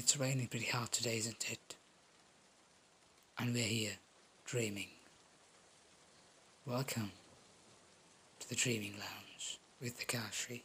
It's raining pretty hard today, isn't it? And we're here, dreaming. Welcome to the Dreaming Lounge with Takashi.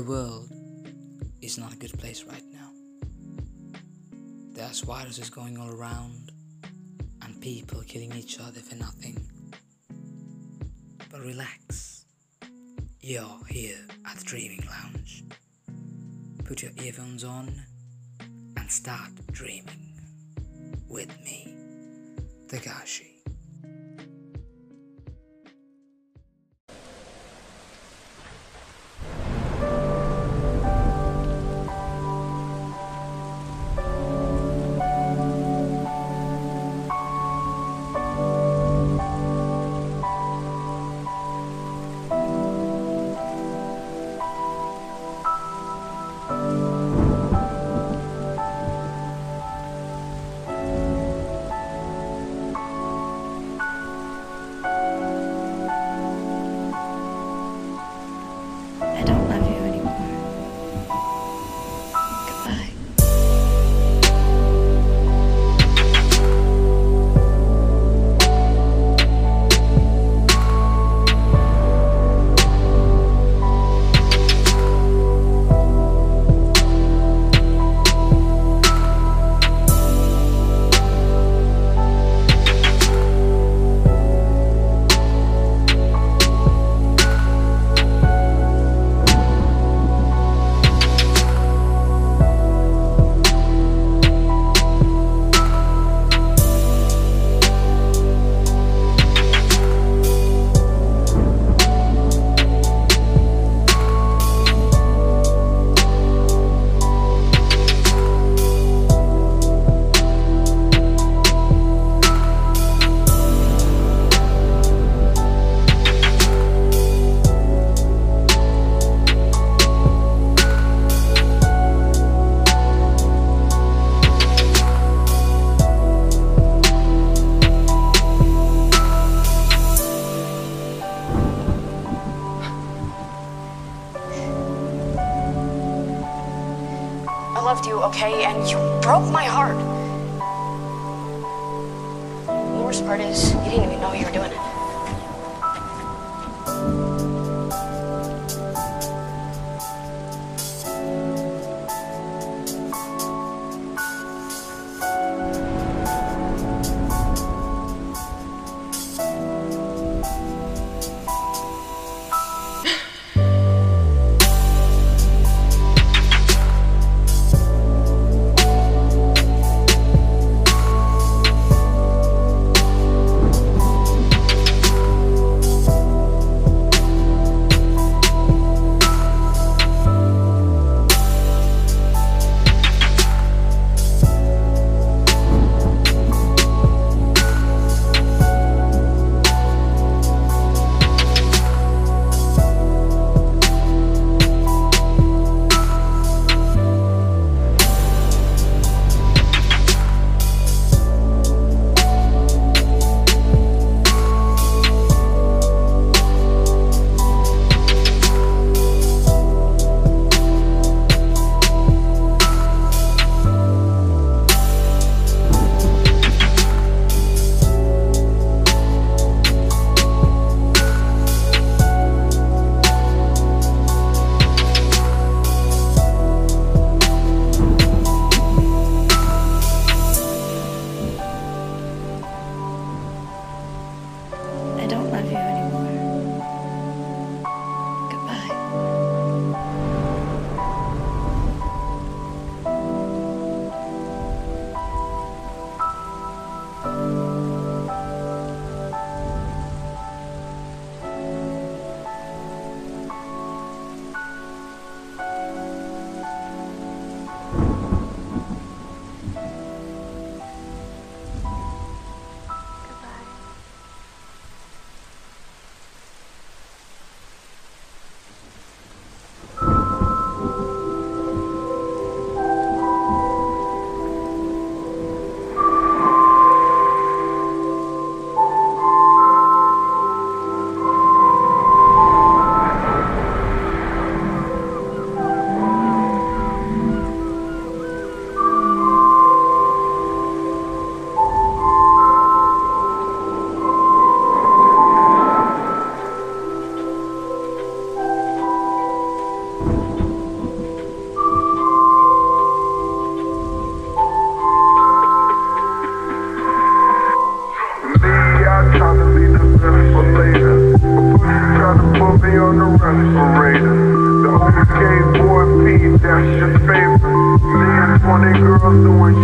The world is not a good place right now. There's viruses going all around and people killing each other for nothing. But relax. You're here at the Dreaming Lounge. Put your earphones on and start dreaming with me, Takashi.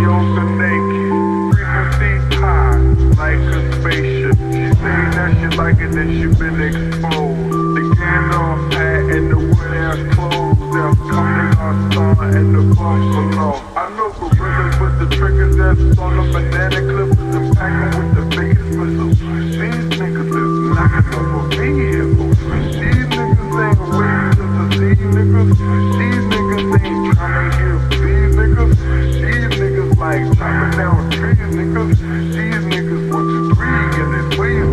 Yoga naked. Frequency high, like a spaceship. She saying that she like it, then she been exposed. Gandalf hat and the wood ass clothes. They're coming outside and the. I know the on the banana with the biggest. These niggas is. These niggas ain't niggas like chopping down trees, niggas. These niggas want to and they please,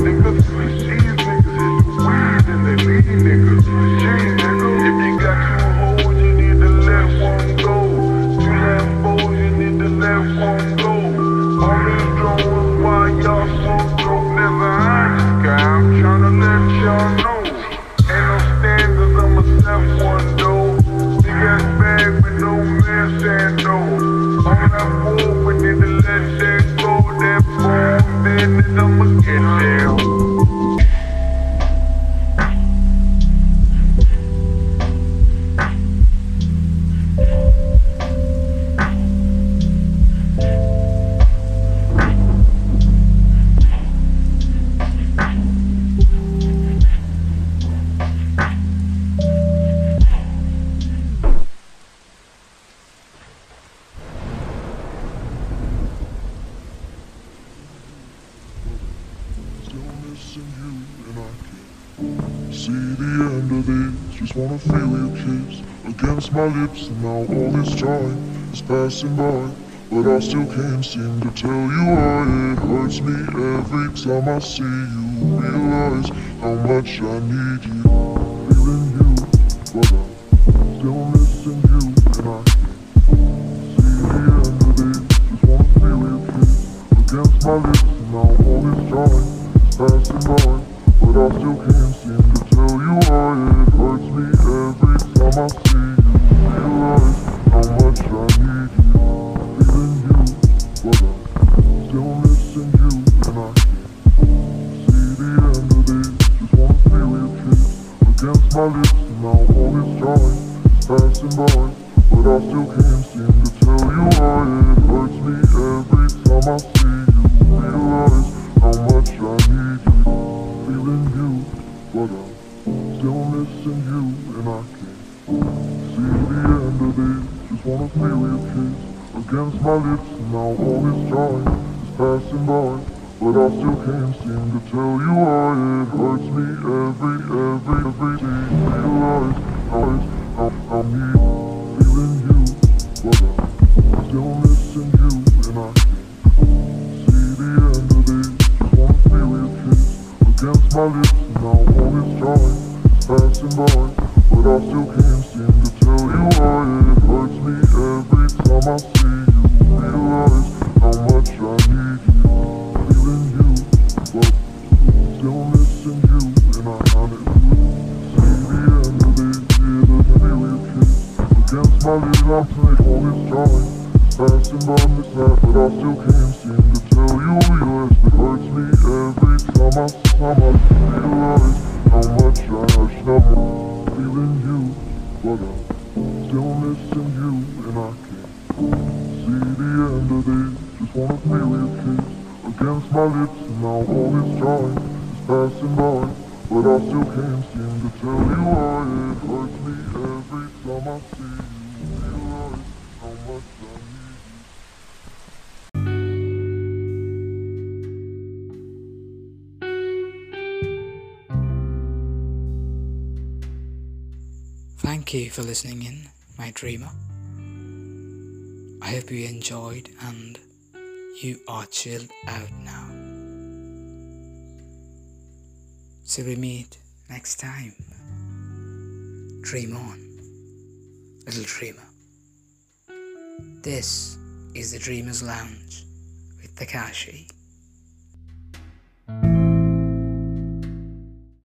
my lips, and now all this time is passing by. But I still can't seem to tell you why it hurts me every time I see you. Realize how much I need you, my lips, now all this time is passing by. But I still can't seem to tell you why it hurts me every time I see you. Realize how much I need you, feeling you, but I'm still missing you, and I can't see the end of this. Just wanna feel your kiss against my lips, now all this time is passing by. But I still can't seem to tell you why it hurts me every, every, every day. This time. Passing by me sad, but I still can't seem to tell you yours. It hurts me every time I time I realize how much I hurt. I'm feeling you, but I'm still missing you, and I can't see the end of this. Just wanna feel your kiss against my lips, and now all this time is passing by. But I still can't seem to tell you why it hurts me every time I see you. Thank you for listening in, my dreamer. I hope you enjoyed and you are chilled out now. So we meet next time. Dream on, little dreamer. This is the Dreamer's Lounge with Takashi.